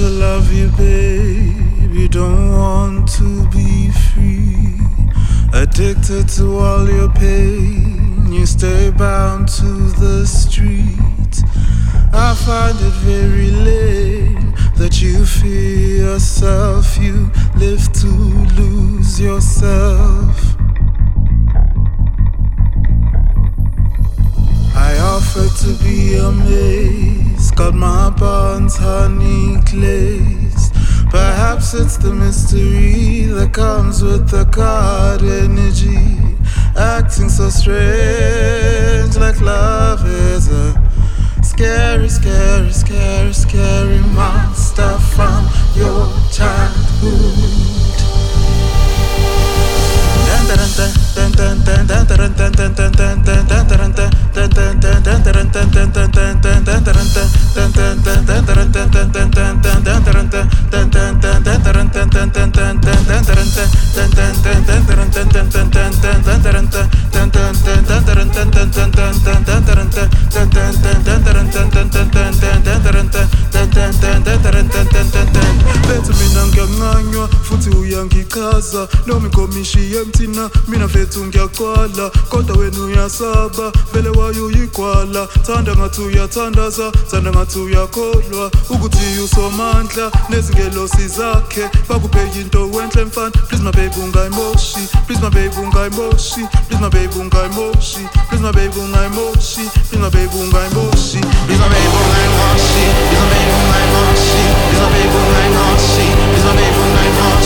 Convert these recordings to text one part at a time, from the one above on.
to love you, babe. You don't want to be free. Addicted to all your pain, you stay bound to the street. I find it very lame that you fear yourself, you live to lose yourself. I offer to be amazed, got my honey glazed. Perhaps it's the mystery that comes with the God energy. Acting so strange, like love is a scary, scary, scary, scary monster from your childhood. Dun dun noma nomikomishiye yemthina mina vetungya kwala. Koda wenu uyasaba vele wayo uyigwala thanda ngathi uyathandaza yatandaza tanda ngatu ukuthi usomandla nezingelosi zakhe bakubheka into wenhle mfana please my babe ungayimoshi please my babe ungayimoshi please my babe ungayimoshi please my babe ungayimoshi please my babe ungayimoshi please my babe ungayimoshi please my babe ungayimoshi please my babe ungayimoshi please my babe ungayimoshi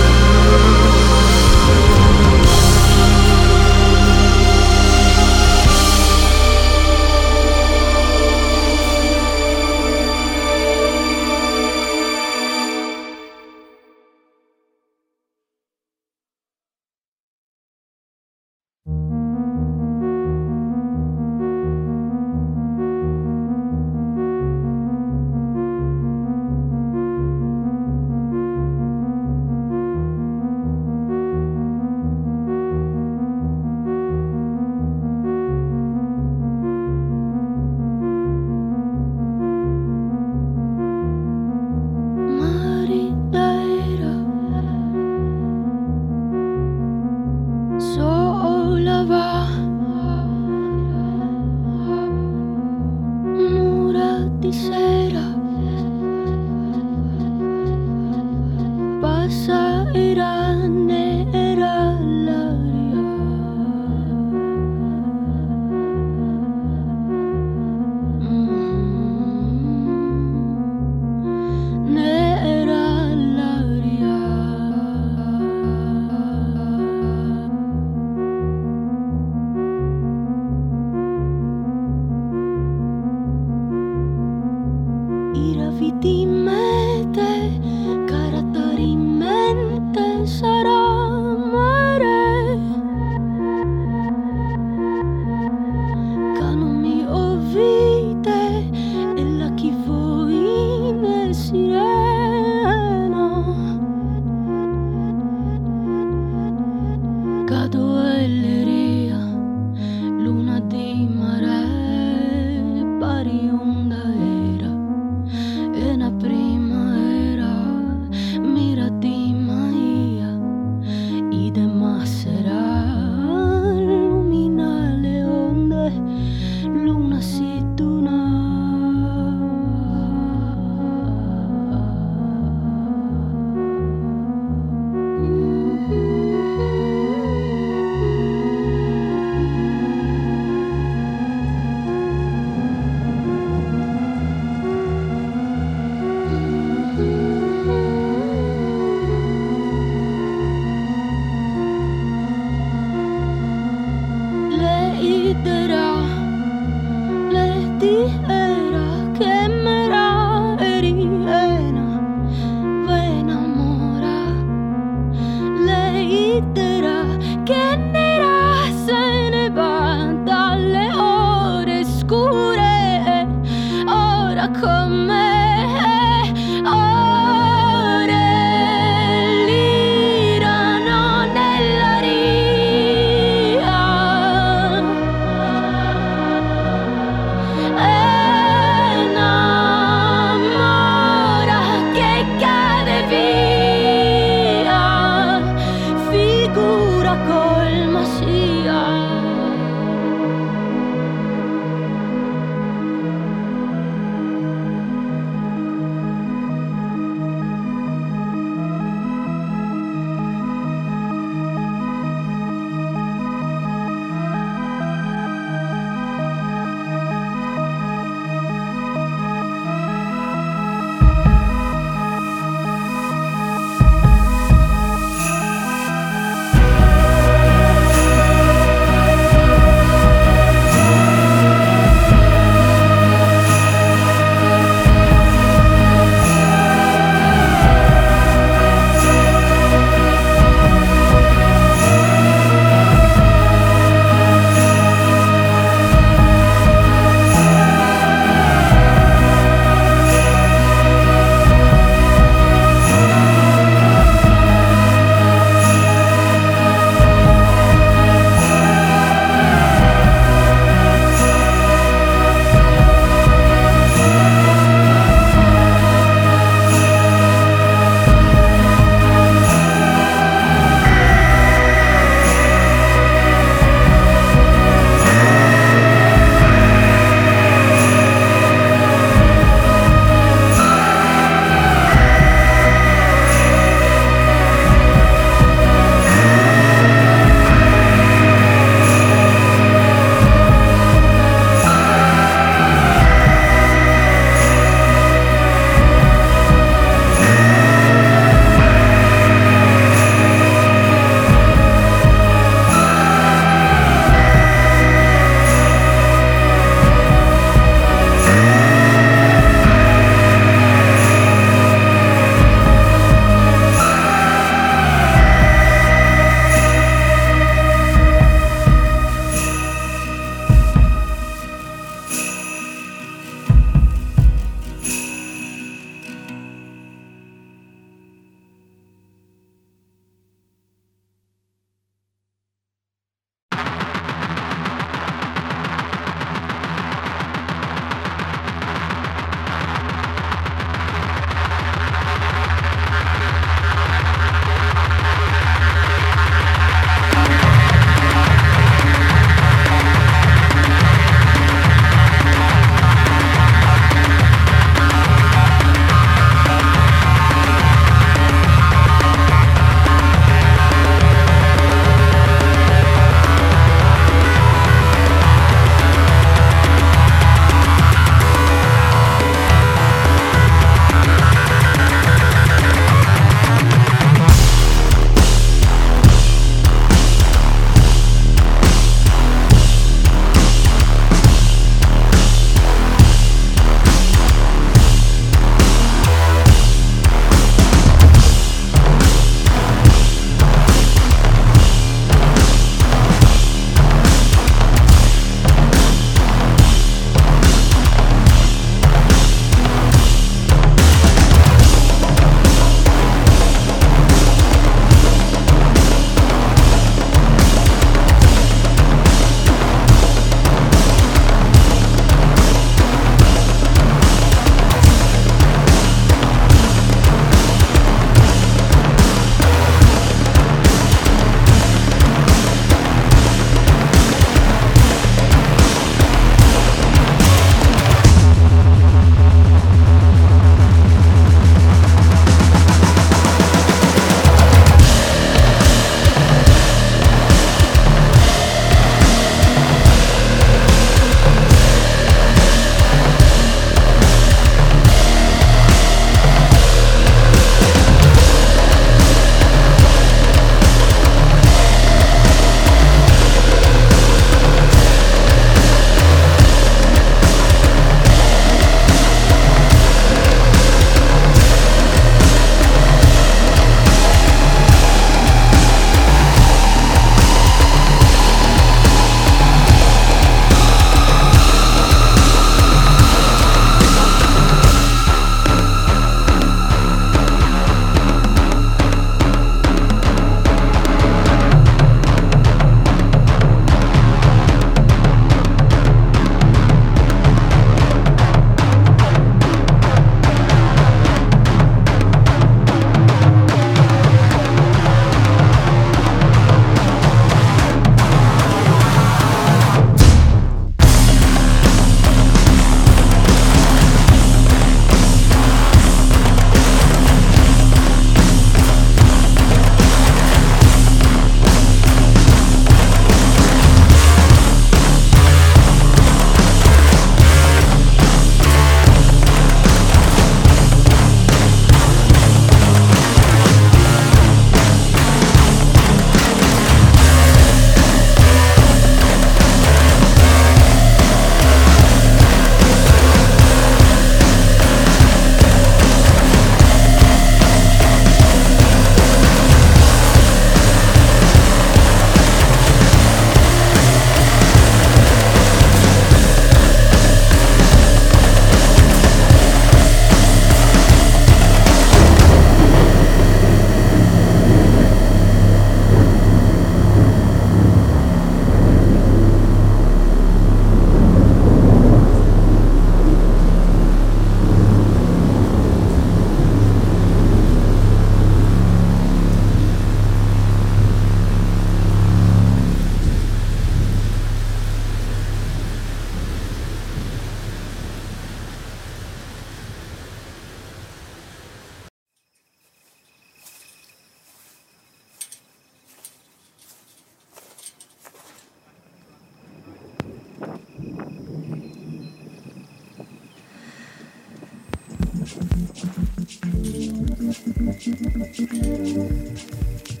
よろしくお願いします。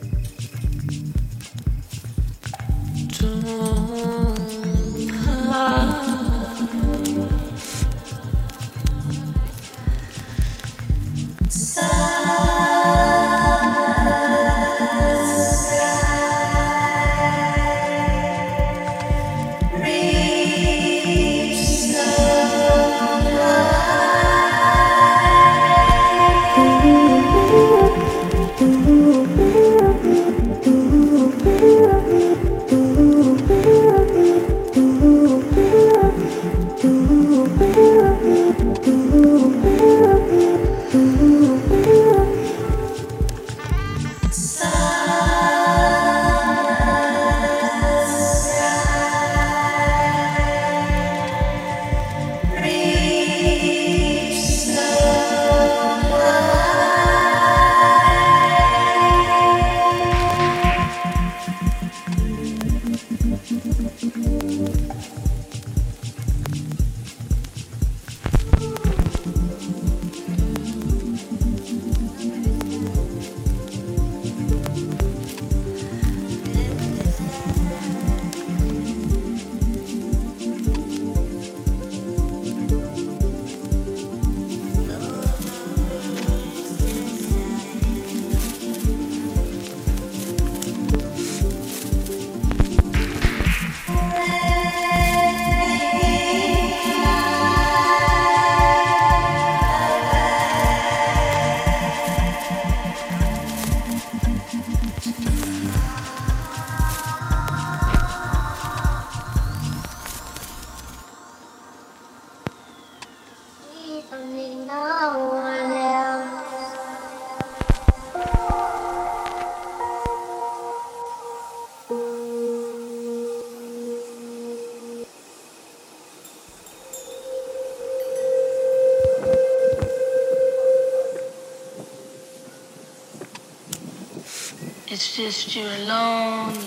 Just you alone,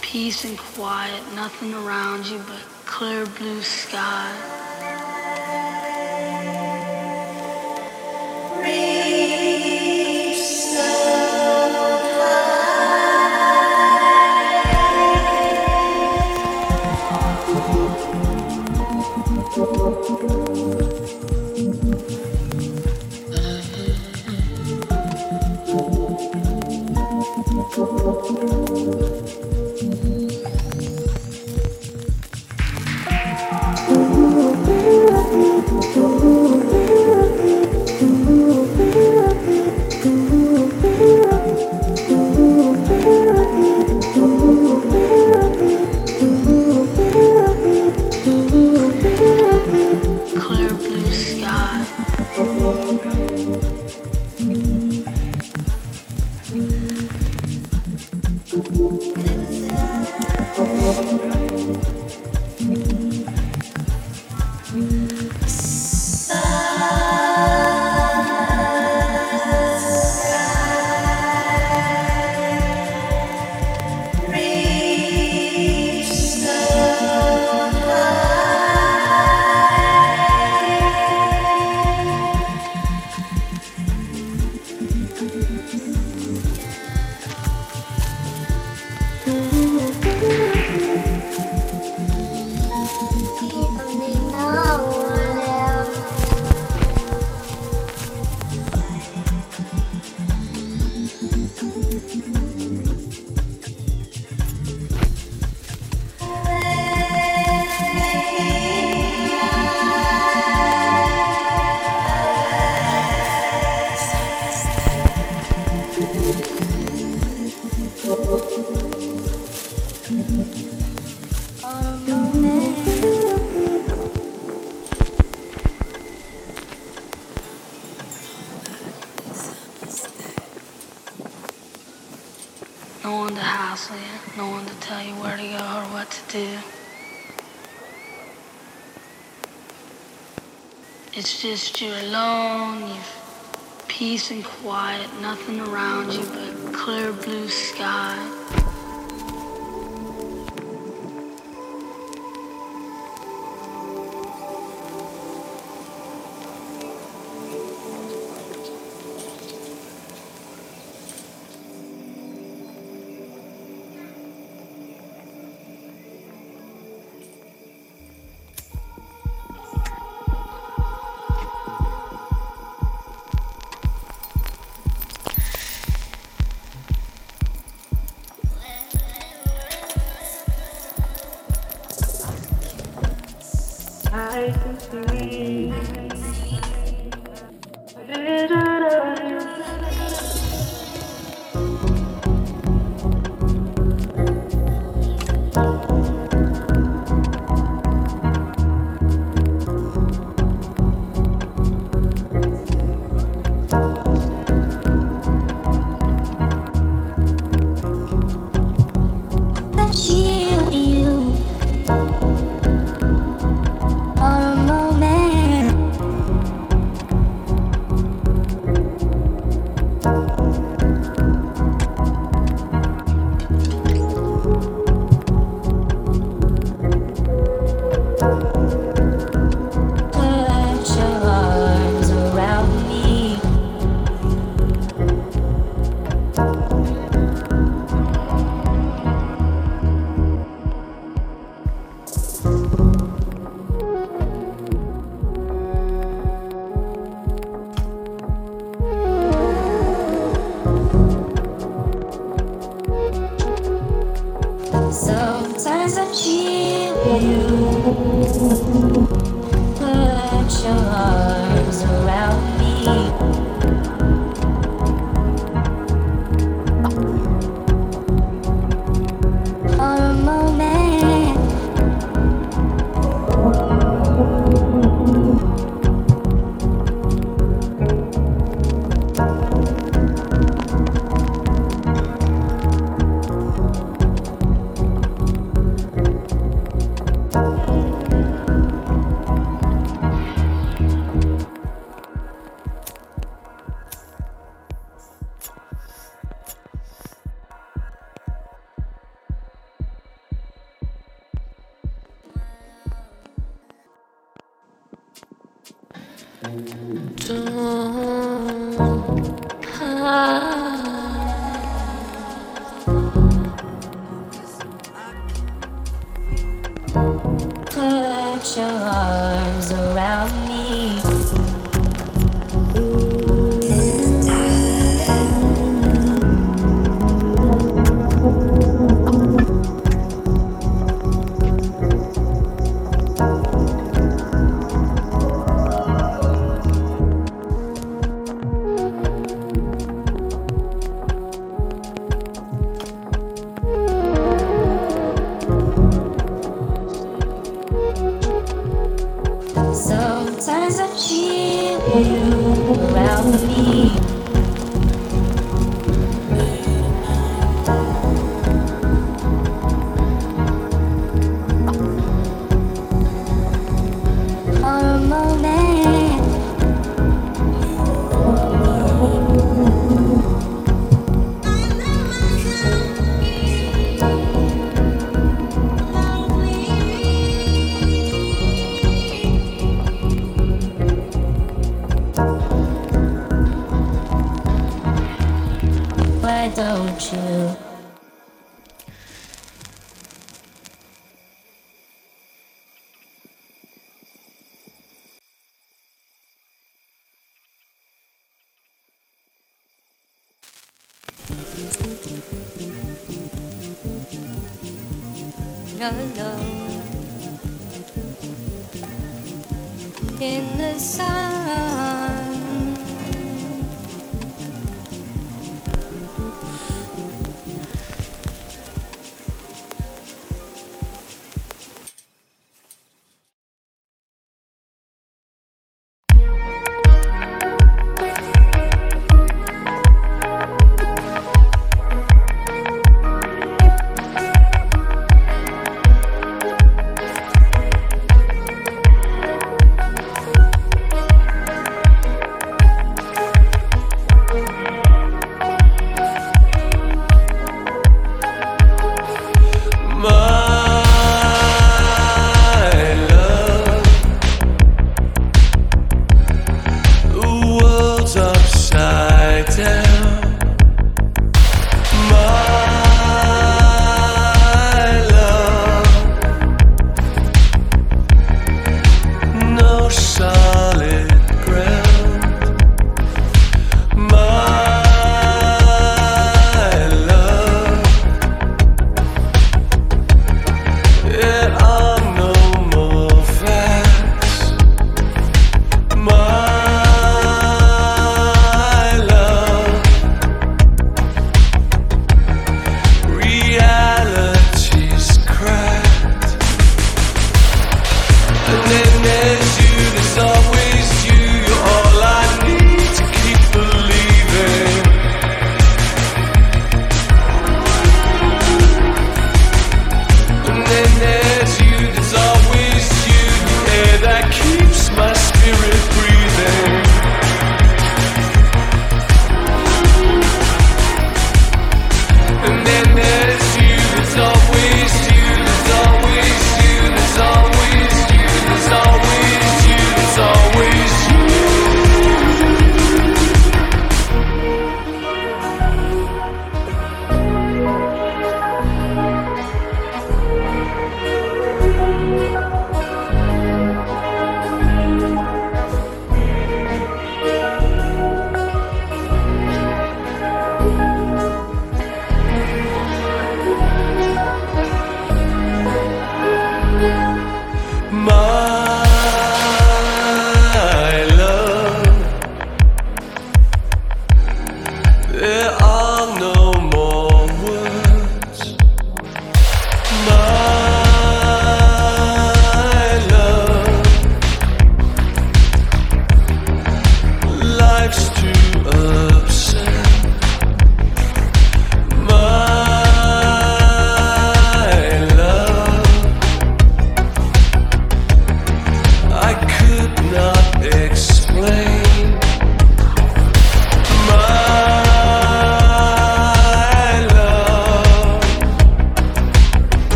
peace and quiet, nothing around you but clear blue sky. Just you alone, you've peace and quiet, nothing around you but clear blue sky. No. In the sun.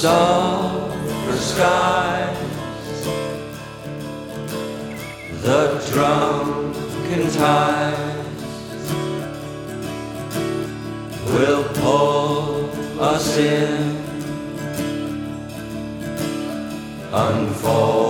summer skies, the drunken tides will pull us in, unfold.